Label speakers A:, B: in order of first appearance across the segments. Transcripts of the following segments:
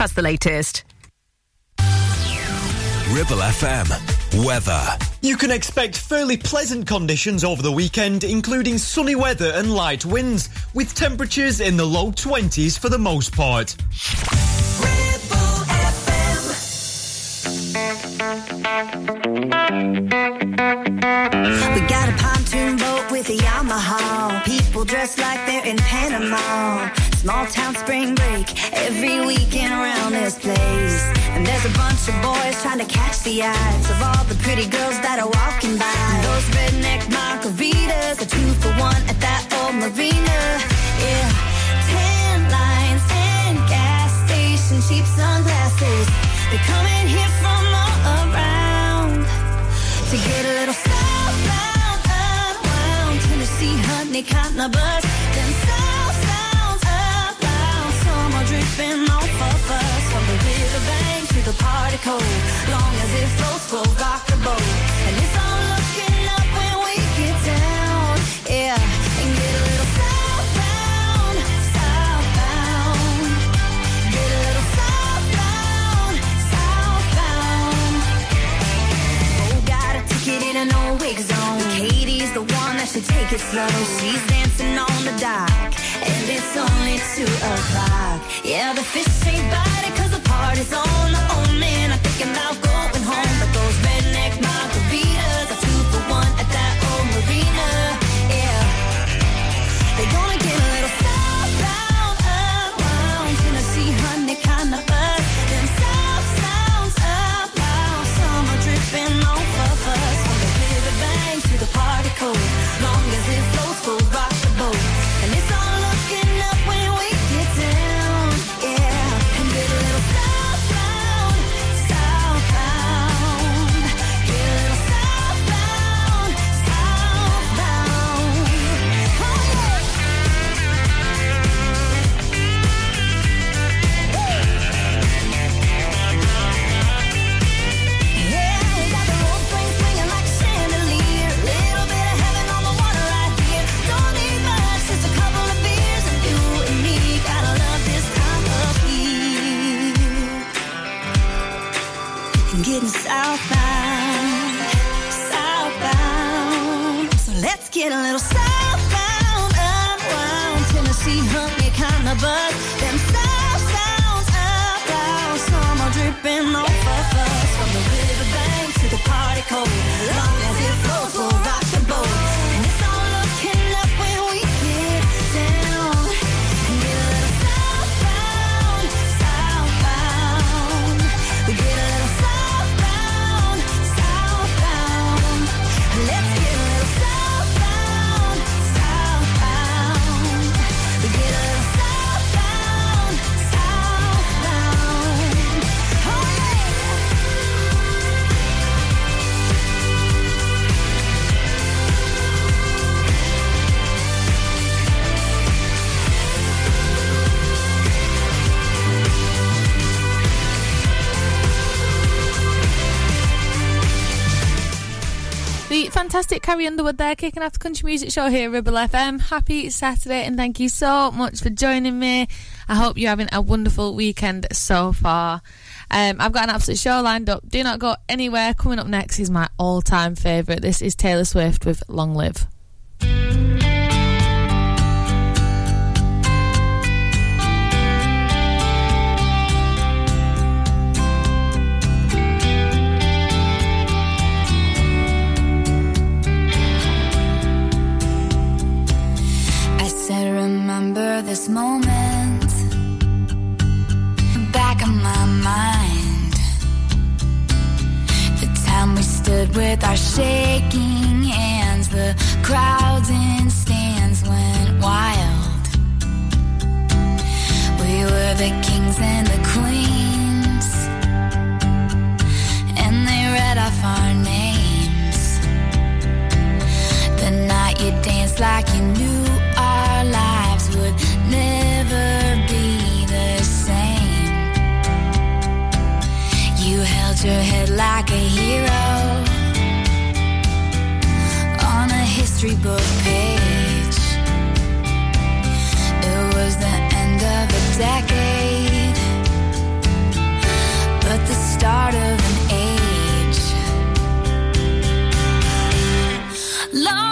A: That's the latest.
B: Ribble FM. Weather.
C: You can expect fairly pleasant conditions over the weekend, including sunny weather and light winds, with temperatures in the low 20s for the most part.
D: We got a pontoon boat with a Yamaha. People dressed like they're in Panama. Small town spring break every weekend around this place. And there's a bunch of boys trying to catch the eyes of all the pretty girls that are walking by. Those redneck margaritas, a two for one at that old marina. Yeah, tan lines and gas station cheap sunglasses. They're coming here from all around to get a little southbound, unwound. Tennessee honey cotton bus, Summer off of us from the riverbank to the party cove. Long as it floats, we'll rock the boat, and it's all looking up when we get down. Yeah, and get a little southbound, southbound. Get a little southbound, southbound. Oh, got a ticket in an old wig zone. Katie's the one that should take it slow. She's dancing on the dock, and it's only two o'clock. Yeah, the fish ain't biting 'cause the party's on. The old man, I'm thinking about going
E: fantastic Carrie Underwood there, kicking off the country music show here, at Ribble FM. Happy Saturday, and thank you so much for joining me. I hope you're having a wonderful weekend so far. Um, I've got an absolute show lined up. Do not go anywhere. Coming up next is my all time favourite. This is Taylor Swift with Long Live.
D: This moment back of my mind. The time we stood with our shaking hands, the crowds in stands went wild. We were the kings and the queens, and they read off our names. The night you danced like you knew Your head like a hero on a history book page. It was the end of a decade,
F: but the start of an age. Long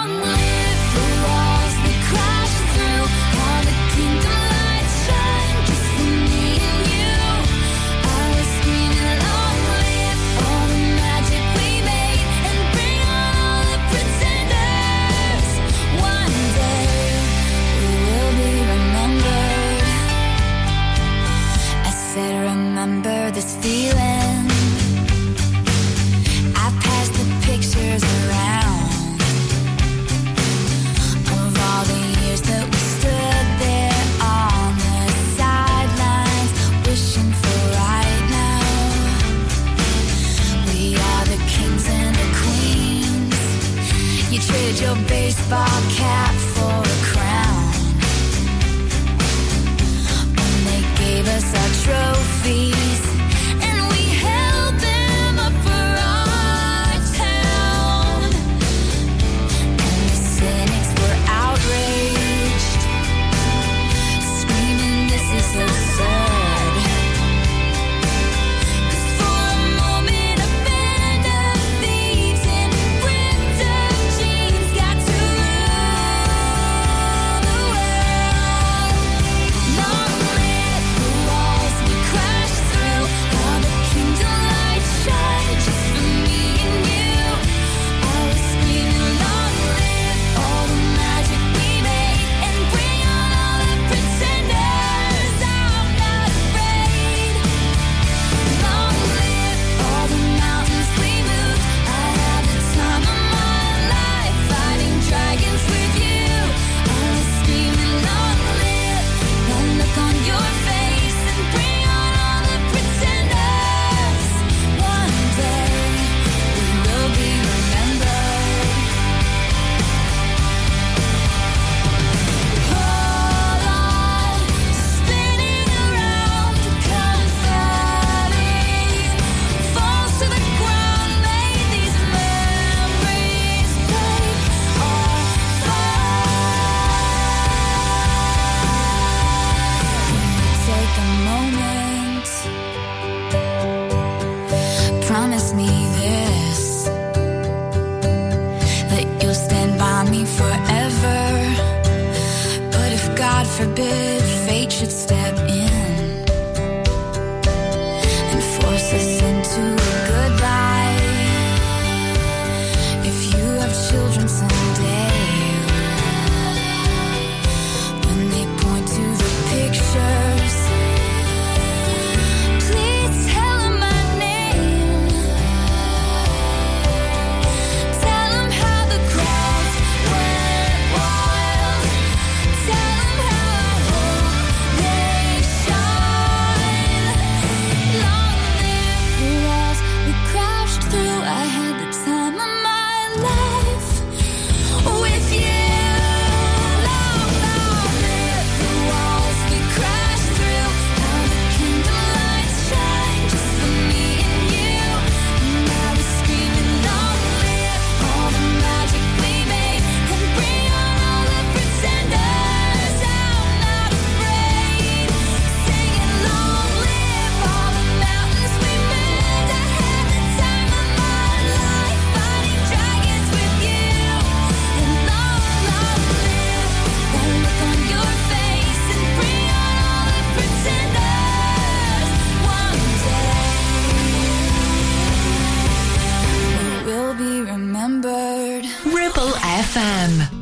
G: FM.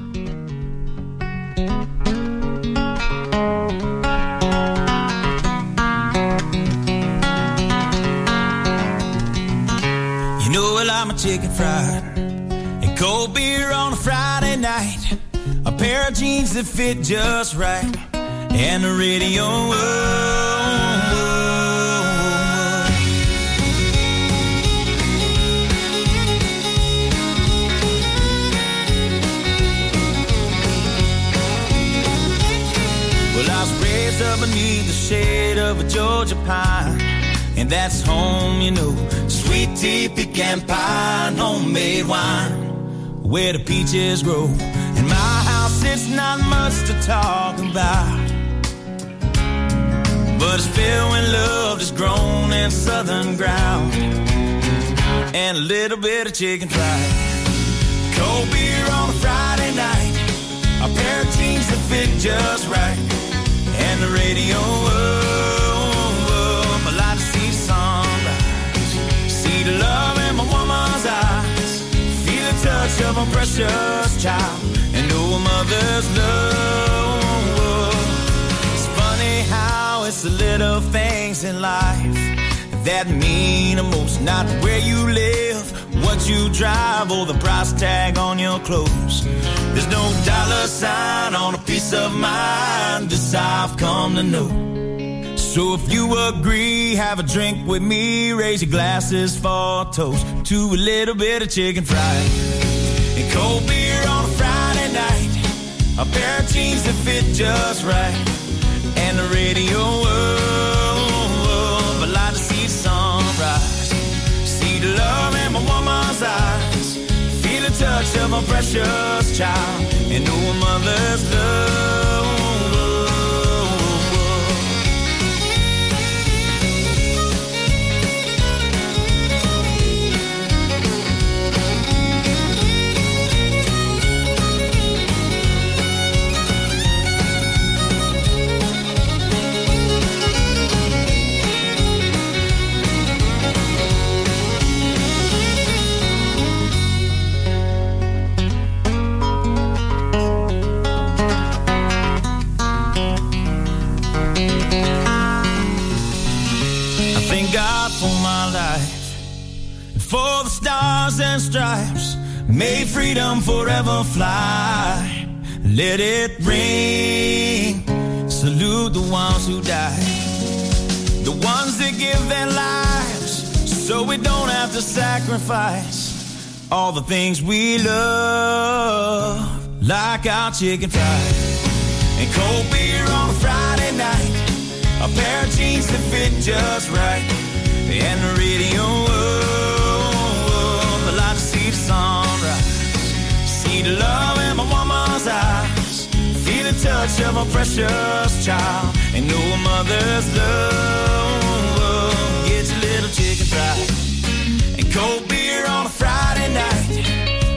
H: chicken fried and cold beer on a Friday night. A pair of jeans that fit just right and the radio. Oh. of a Georgia pine. And that's home, you know. Sweet tea, pecan pie, homemade wine. Where the peaches grow. In my house, it's not much to talk about. But it's filled with love that's grown in southern ground. And a little bit of chicken fried. Cold beer on a Friday night. A pair of jeans that fit just right. And the radio of a precious child and no mother's love. It's funny how it's the little things in life that mean the most, not where you live, what you drive, or the price tag on your clothes. There's no dollar sign on a piece of mind, this I've come to know. So if you agree, have a drink with me, raise your glasses for a toast to a little bit of chicken fried cold beer on a Friday night. A pair of jeans that fit just right, and the radio. Up. I like to see the sunrise, see the love in my woman's eyes, feel the touch of my precious child, and know a mother's love. Stars and stripes. May freedom forever fly. Let it ring. Salute the ones who died, the ones that give their lives so we don't have to sacrifice all the things we love, like our chicken fries and cold beer on a Friday night. A pair of jeans that fit just right. And the radio See love in my woman's eyes. Feel the touch of a precious child. And a mother's love. Get your little chicken fried. And cold beer on a Friday night.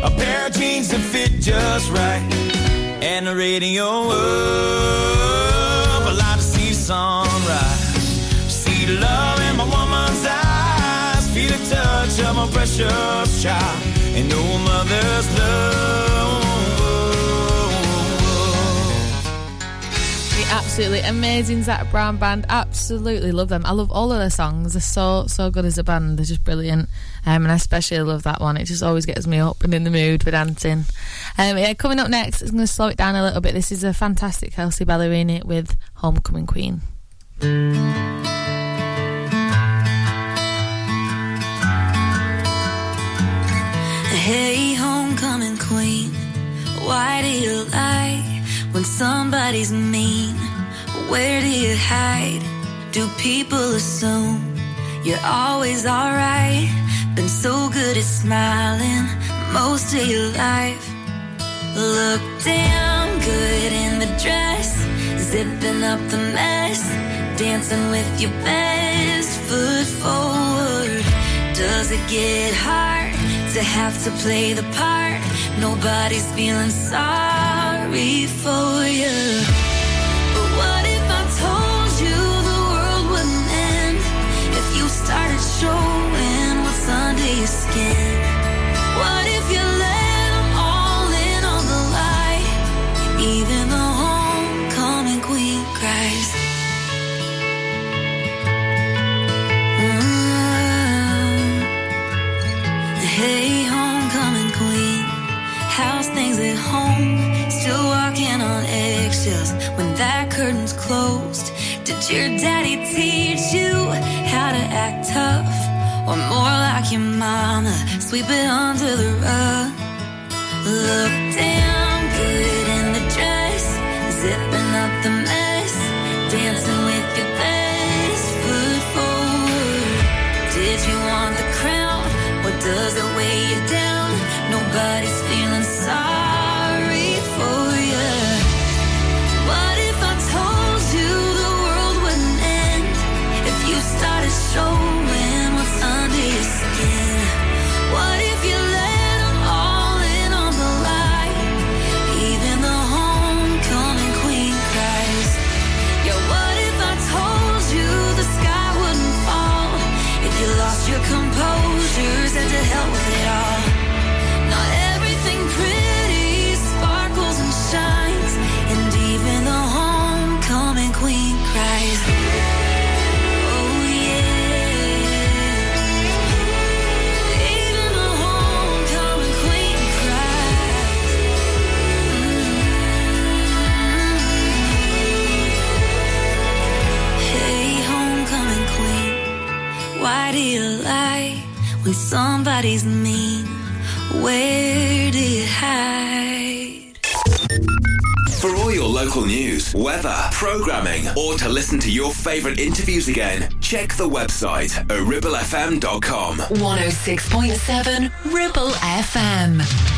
H: A pair of jeans that fit just right. And the radio up. I like to see sunrise. See the love in my woman's eyes. Feel the touch of my precious child. And a mother's love.
E: Absolutely amazing Zac Brown band. Absolutely love them. I love all of their songs. They're so so good as a band. They're just brilliant. Um, and I especially love that one. It just always gets me up and in the mood for dancing. Um, yeah, coming up next, I'm going to slow it down a little bit. This is a fantastic Kelsea Ballerini with Homecoming Queen.
I: Hey, homecoming queen, why do you lie when somebody's mean? Where do you hide? Do people assume you're always alright? Been so good at smiling most of your life. Look damn good in the dress, zipping up the mess, dancing with your best foot forward. Does it get hard to have to play the part? Nobody's feeling sorry for you. Your? What if you let all in on the lie? Even the homecoming queen cries. Mm. Hey, homecoming queen, how's things at home? Still walking on eggshells when that curtain's closed. Did your daddy teach you how to like your mama, sweep it under the rug? Look damn good in the dress, zipping up the mess, dancing with your best foot forward. Did you want the crown, or does it weigh you down? Nobody's feeling sorry
J: when somebody's mean? Where do you hide?
B: For all your local news, weather, programming, or to listen to your favourite interviews again, check the website at ribblefm.com.
A: 106.7 Ribble FM.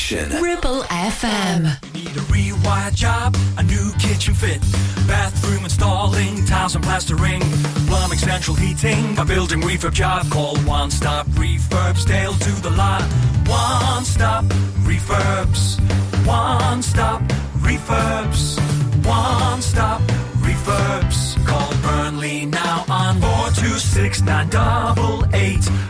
A: Valley
B: Connection.
A: Ribble FM.
K: Need a rewired job, a new kitchen fit, bathroom installing, tiles and plastering, plumbing, central heating, a building refurb job. Call One Stop Refurbs, Dale to the lot. One Stop Refurbs. One Stop Refurbs. One Stop Refurbs. Call Burnley now on 426 988.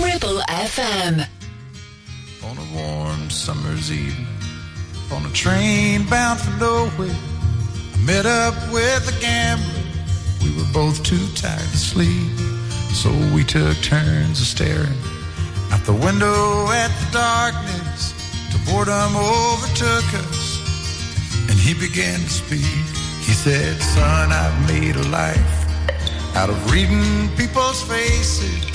A: Ribble FM.
L: On a warm summer's evening, on a train bound for nowhere, I met up with a gambler. We were both too tired to sleep, so we took turns of staring out the window at the darkness. Till boredom overtook us, and he began to speak. He said, "Son, I've made a life." out of reading people's faces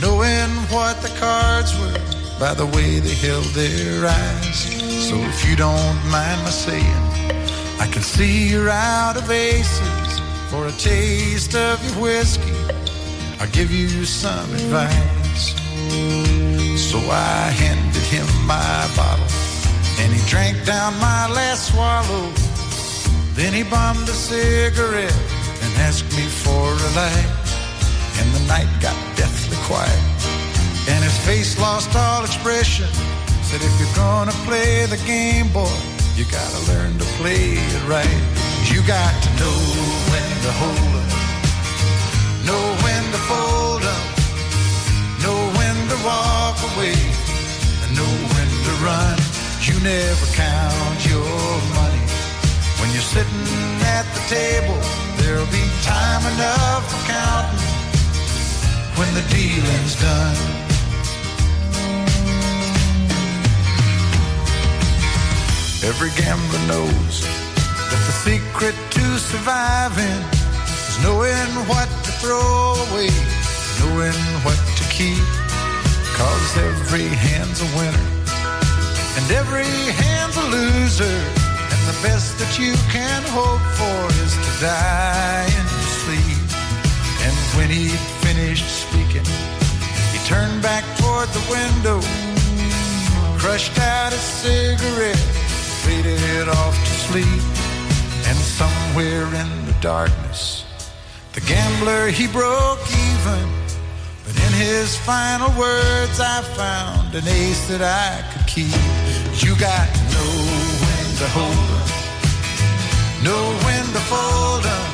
L: knowing what the cards were by the way they held their eyes. So if you don't mind my saying, I can see you're out of aces for a taste of your whiskey. I'll give you some advice. So I handed him my bottle and he drank down my last swallow. Then he bummed a cigarette and asked me for a light. And the night got quiet, and his face lost all expression. Said, if you're gonna play the game, boy, you gotta learn to play it right. You got to know when to hold up, know when to fold up, know when to walk away, and know when to run. You never count your money when you're sitting at the table There'll be time enough for counting when the dealing's done. Every gambler knows that the secret to surviving is knowing what to throw away, knowing what to keep. Cause every hand's a winner and every hand's a loser And the best that you can hope for is to die when he'd finished speaking, he turned back toward the window, crushed out a cigarette, faded off to sleep. And somewhere in the darkness, the gambler he broke even. But in his final words, I found an ace that I could keep. You got to know to hold know when to fold them,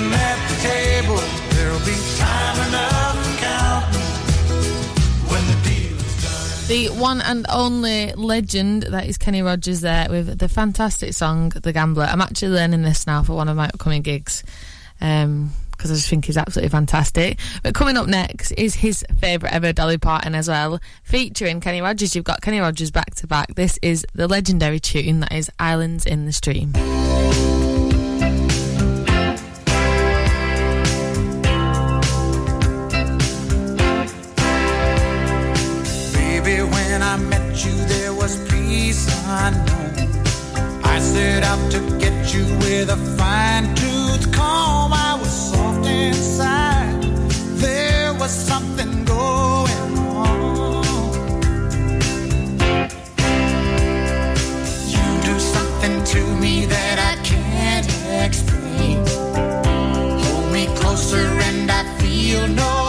L: The
E: one and only legend that is Kenny Rogers there with the fantastic song The Gambler. I'm actually learning this now for one of my upcoming gigs. Um, because I just think he's absolutely fantastic. But coming up next is his favourite ever, Dolly Parton, as well, featuring Kenny Rogers. You've got Kenny Rogers back to back. This is the legendary tune that is Islands in the Stream.
L: Unknown. I set out to get you with a fine tooth comb. I was soft inside. There was something going on. You do something to me that I can't explain. Hold me closer and I feel no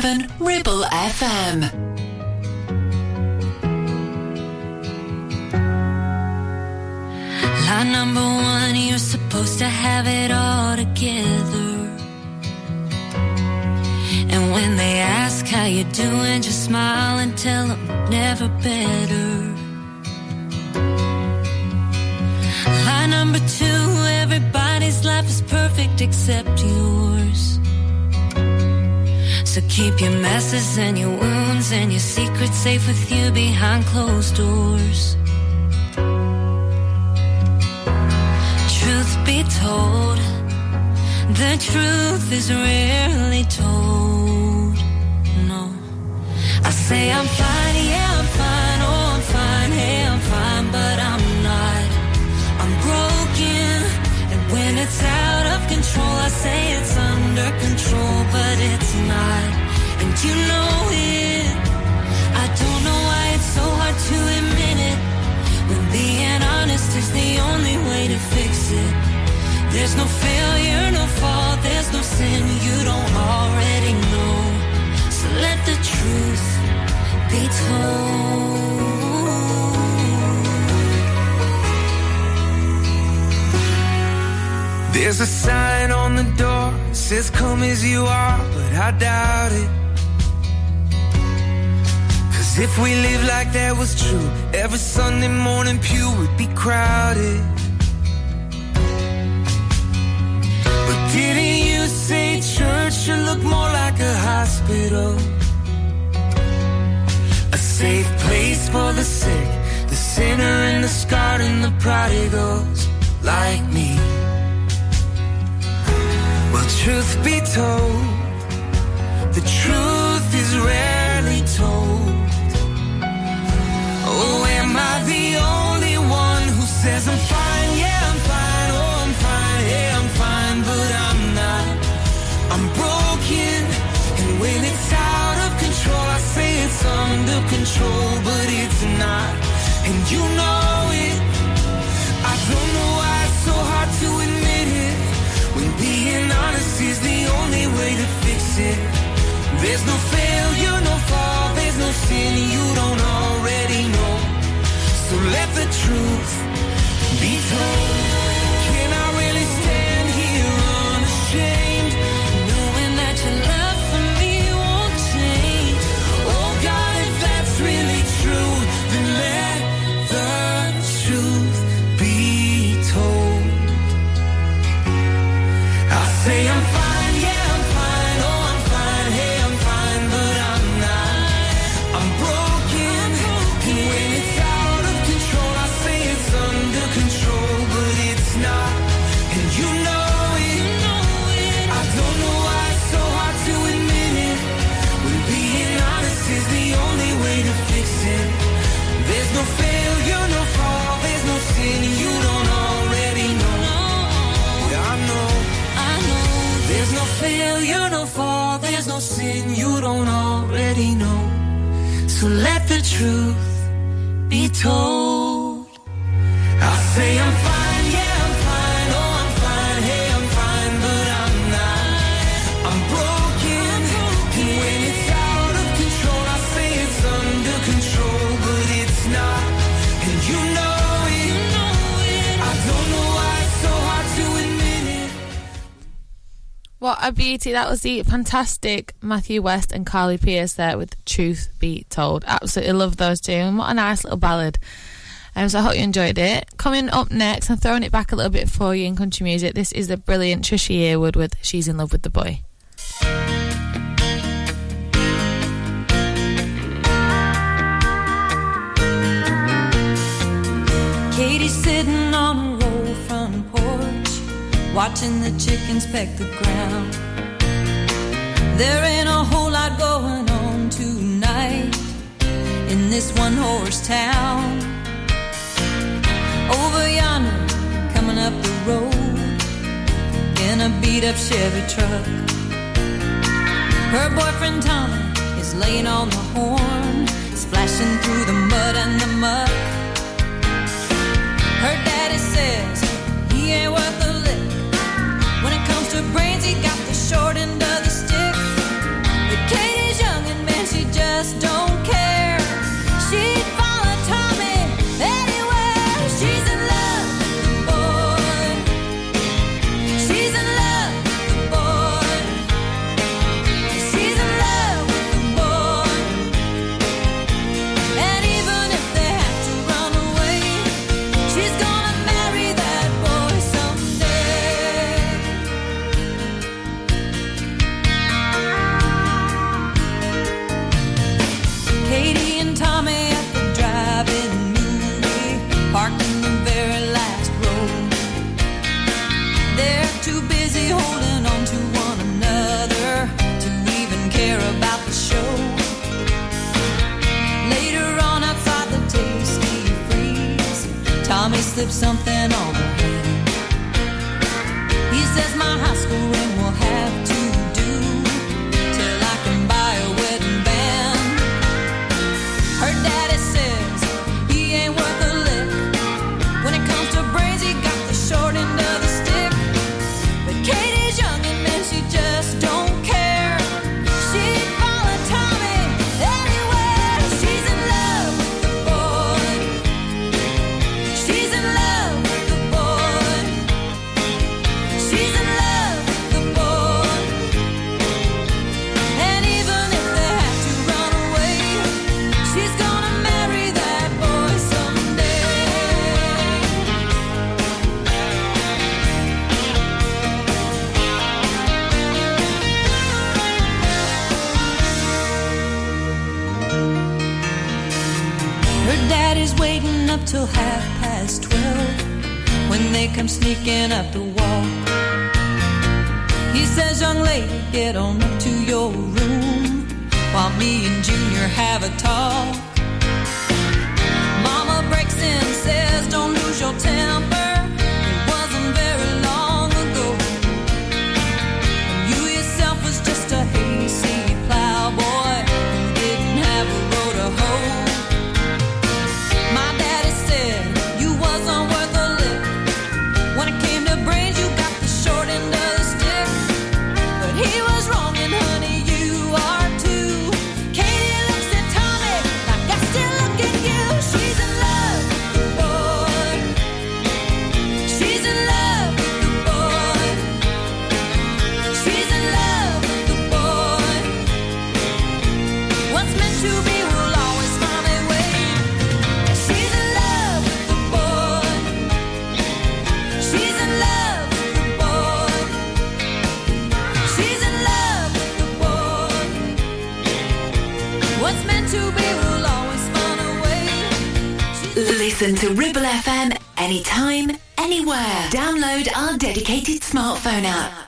G: 106.7
M: secrets safe with you behind closed doors. Truth be told, the truth is rarely told. No, I say I'm fine, yeah, I'm fine, oh, I'm fine, hey, I'm fine, but I'm not. I'm broken, and when it's out of control, I say it's under control, but it's not. And you know it. Don't know why it's so hard to admit it. Being honest is the only way to fix it. There's no failure, no fault, there's no sin you don't already know. So let the truth be told.
I: There's a sign on the door, says come as you are, but I doubt it. If we live like that was true, every Sunday morning pew would be crowded. But didn't you say church should look more like a hospital? A safe place for the sick, the sinner and the scarred and the prodigals like me. Well, truth be told, the truth is rarely am I the only one who says I'm fine? Yeah, I'm fine. Oh, I'm fine. Yeah, I'm fine, but I'm not. I'm broken, and when it's out of control, I say it's under control, but it's not. And you know it.
M: That
E: was the fantastic Matthew West and Carly Pearce there with Truth Be Told. Absolutely love those two. And what a nice little ballad. Um, so I hope you enjoyed it. Coming up next, I'm throwing it back a little bit for you in country music. This is the brilliant Trisha Yearwood with She's in Love with the Boy.
F: Katie's sitting on a roll front porch, watching the chickens peck the ground. There ain't a whole lot going on tonight in this one horse town. Over yonder, coming up the road in a beat up Chevy truck. Her boyfriend Tommy is laying on the horn, splashing through the mud and the muck. Her daddy says he ain't worth a lick. When it comes to brains, he got the short end of the just don't slip something on
G: Listen to Ribble FM anytime, anywhere. Download our dedicated smartphone app.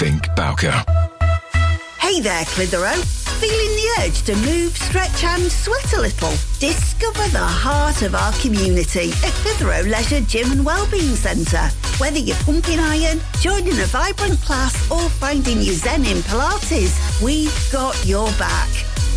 N: think Bowker.
O: Hey there, Clitheroe. Feeling the urge to move, stretch and sweat a little? Discover the heart of our community at Clitheroe Leisure Gym and Wellbeing Centre. Whether you're pumping iron, joining a vibrant class or finding your zen in Pilates, we've got your back.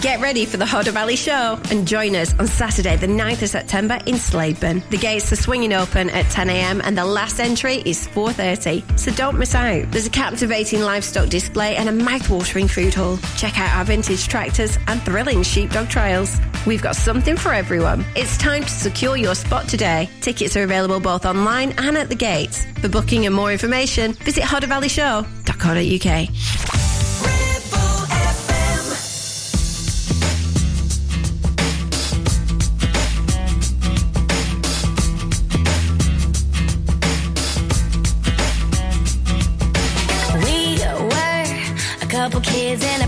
D: Get ready for the Hodder Valley Show and join us on Saturday, the 9th of September in Slaidburn. The gates are swinging open at 10am and the last entry is 4.30, so don't miss out. There's a captivating livestock display and a mouth-watering food hall. Check out our vintage tractors and thrilling sheepdog trials. We've got something for everyone. It's time to secure your spot today. Tickets are available both online and at the gates. For booking and more information, visit hoddervalleyshow.co.uk.
P: kids in a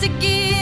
I: music is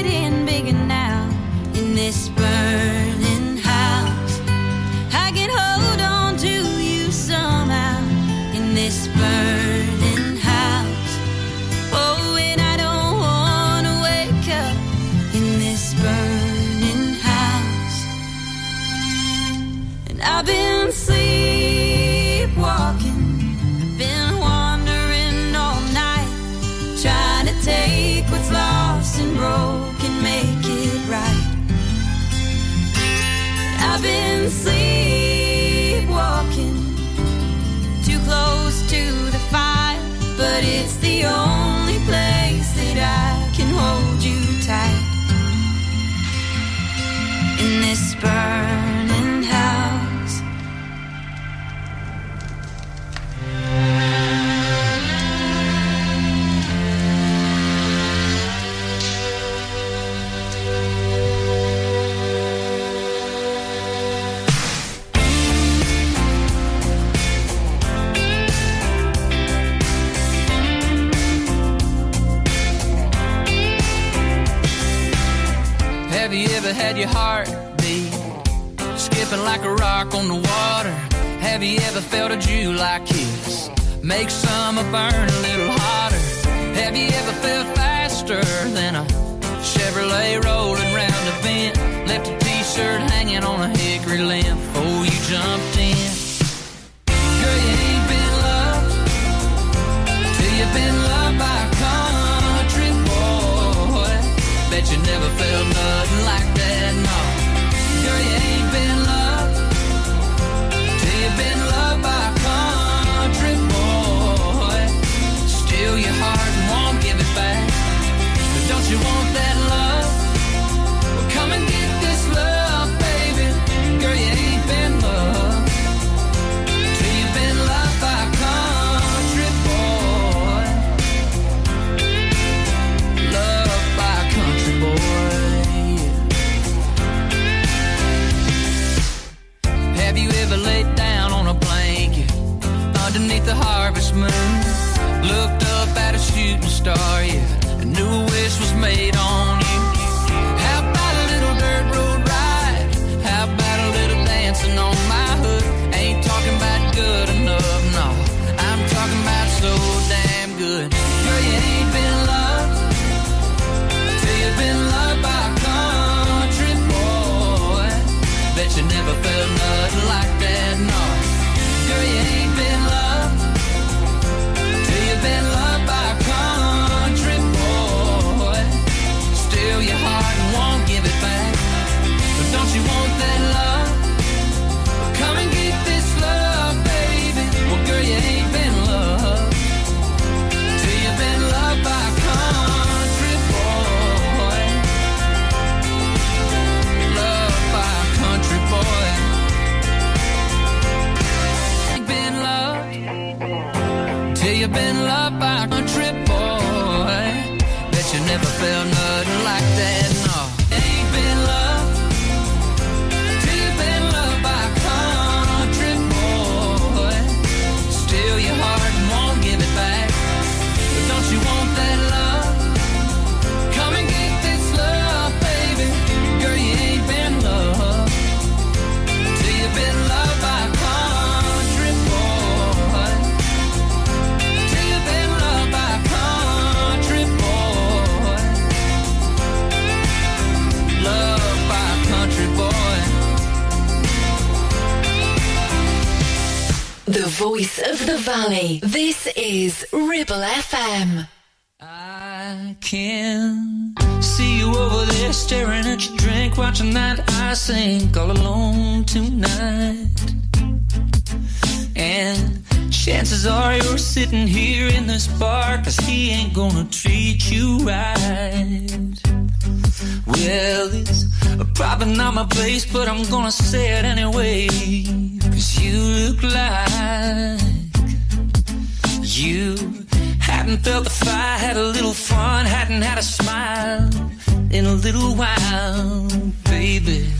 Q: Have you ever
I: felt a July kiss? Make summer burn a little hotter. Have you ever felt faster than a Chevrolet rolling round a bend? Left a t-shirt hanging on a hickory limb before you jumped in. Girl, you ain't been loved you've been loved by a country boy. Bet you never felt loved
A: voice of the valley. This is Ribble FM.
I: I can see you over there staring at your drink, watching that I sink all alone tonight. And chances are you're sitting here in this bar, cause he ain't gonna treat you right. Well, it's probably not my place, but I'm gonna say it anyway. Cause you look like you hadn't felt the fire, had a little fun, hadn't had a smile in a little while, baby.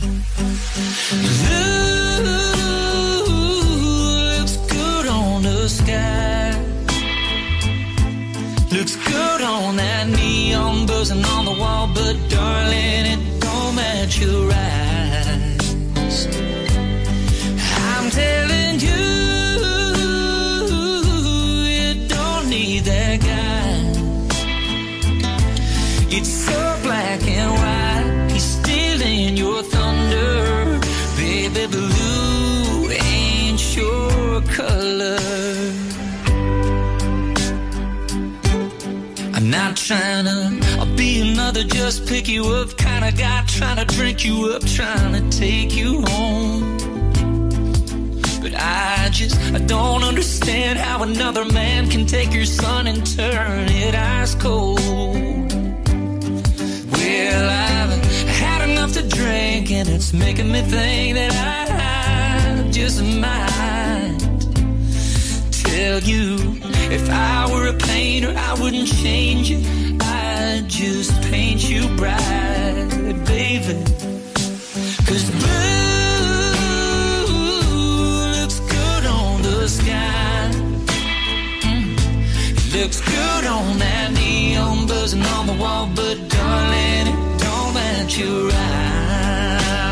I: Blue Looks good on the sky. Looks good on that neon buzzing on the wall, but darling, it don't match your eyes. Trying to be another just pick you up. Kind of guy trying to drink you up, trying to take you home. I just I don't understand how another man can take your sun and turn it ice cold. Well, I've had enough to drink and it's making me think that I just might tell you if I were a painter, I wouldn't change you. I'd just paint you bright, baby. Cause blue Looks good on that neon buzzing on the wall, but darling, it don't match your eyes.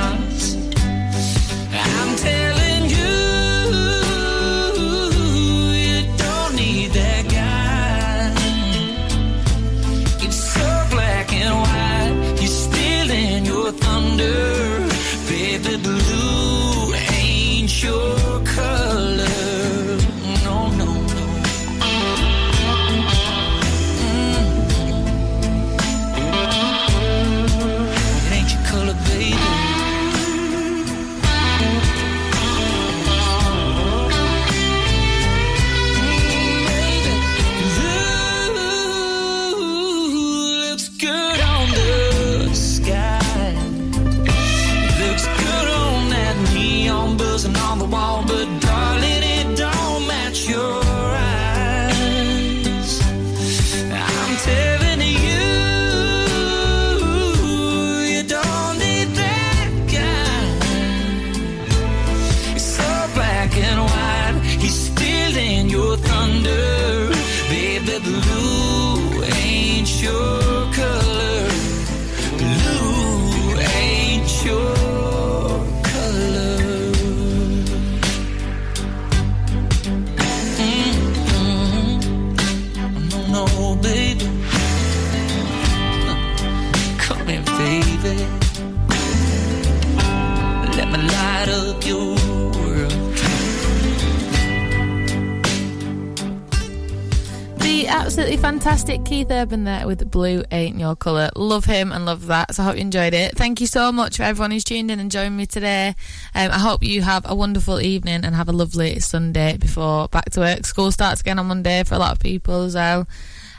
E: Fantastic. Keith Urban there with Blue Ain't Your Colour. Love him and love that. So I hope you enjoyed it. Thank you so much for everyone who's tuned in and joined me today. Um, I hope you have a wonderful evening and have a lovely Sunday before back to work. School starts again on Monday for a lot of people as well.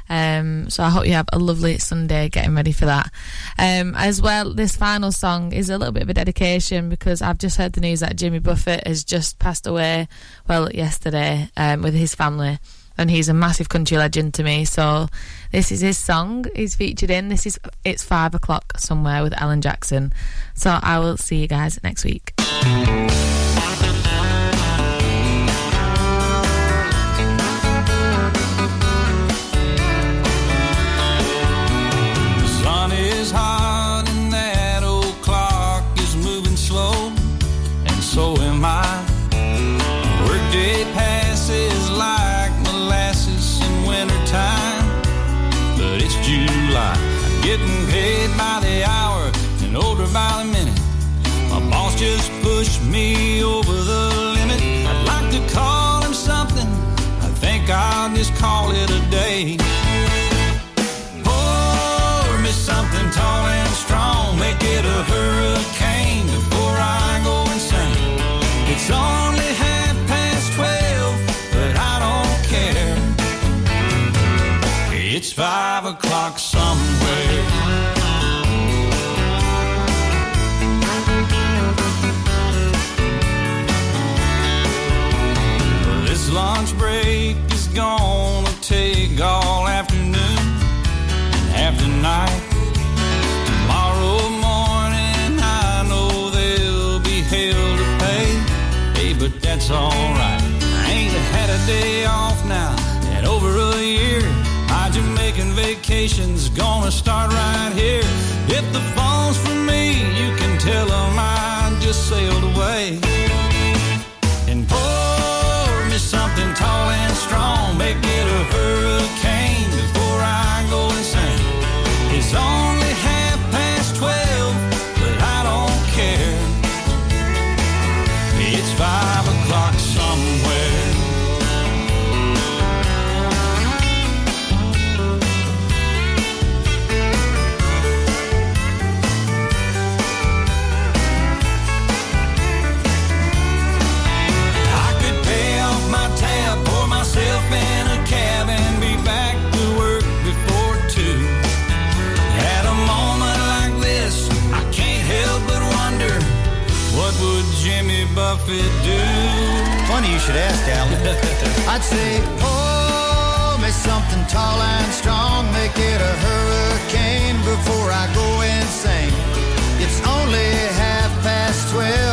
E: Um, so I hope you have a lovely Sunday getting ready for that. Um, as well, this final song is a little bit of a dedication because I've just heard the news that Jimmy Buffett has just passed away, well, yesterday, um, with his family. And he's a massive country legend to me. So this is his song he's featured in. This is It's Five O'Clock Somewhere with Alan Jackson. So I will see you guys next week.
A: Is hot me over the limit. I'd like to call him something. I think I'll just call it a day. Pour me something tall and strong. Make it a hurricane before I go insane. It's only half past twelve, but I don't care. It's five o'clock half the night. Tomorrow morning, I know there'll be hell to pay. Hey, but that's alright. I ain't had a day off now in over a year. My Jamaican vacation's gonna start right here. If the phone's for me, you can tell 'em I
L: should ask, Alan. I'd say, oh, pour me something tall and strong, make it a hurricane before I go insane. It's only half past twelve,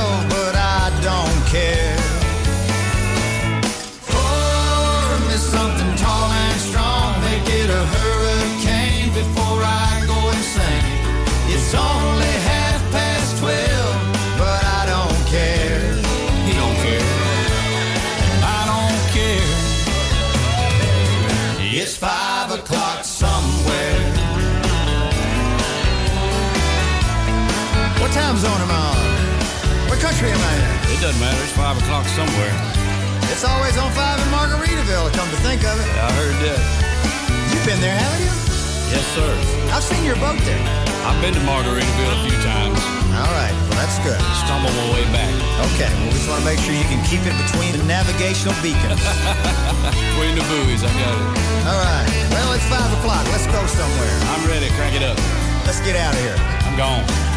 L: What country am I in?
A: It doesn't matter. It's five o'clock somewhere.
L: It's always on five in Margaritaville, come to think of it.
A: I heard that.
L: You've been there, haven't you?
A: Yes, sir.
L: I've seen your boat there.
A: I've been to Margaritaville a few times.
L: All right, well, that's good.
A: Stumble my way back.
L: Okay, well, we just want to make sure you can keep it between the navigational beacons.
A: Between the buoys, I got it.
L: All right, well, it's five o'clock. Let's go somewhere.
A: I'm ready. Crank it up.
L: Let's get out of here.
A: I'm gone.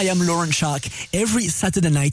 R: I am Lauren Shark. Every Saturday night,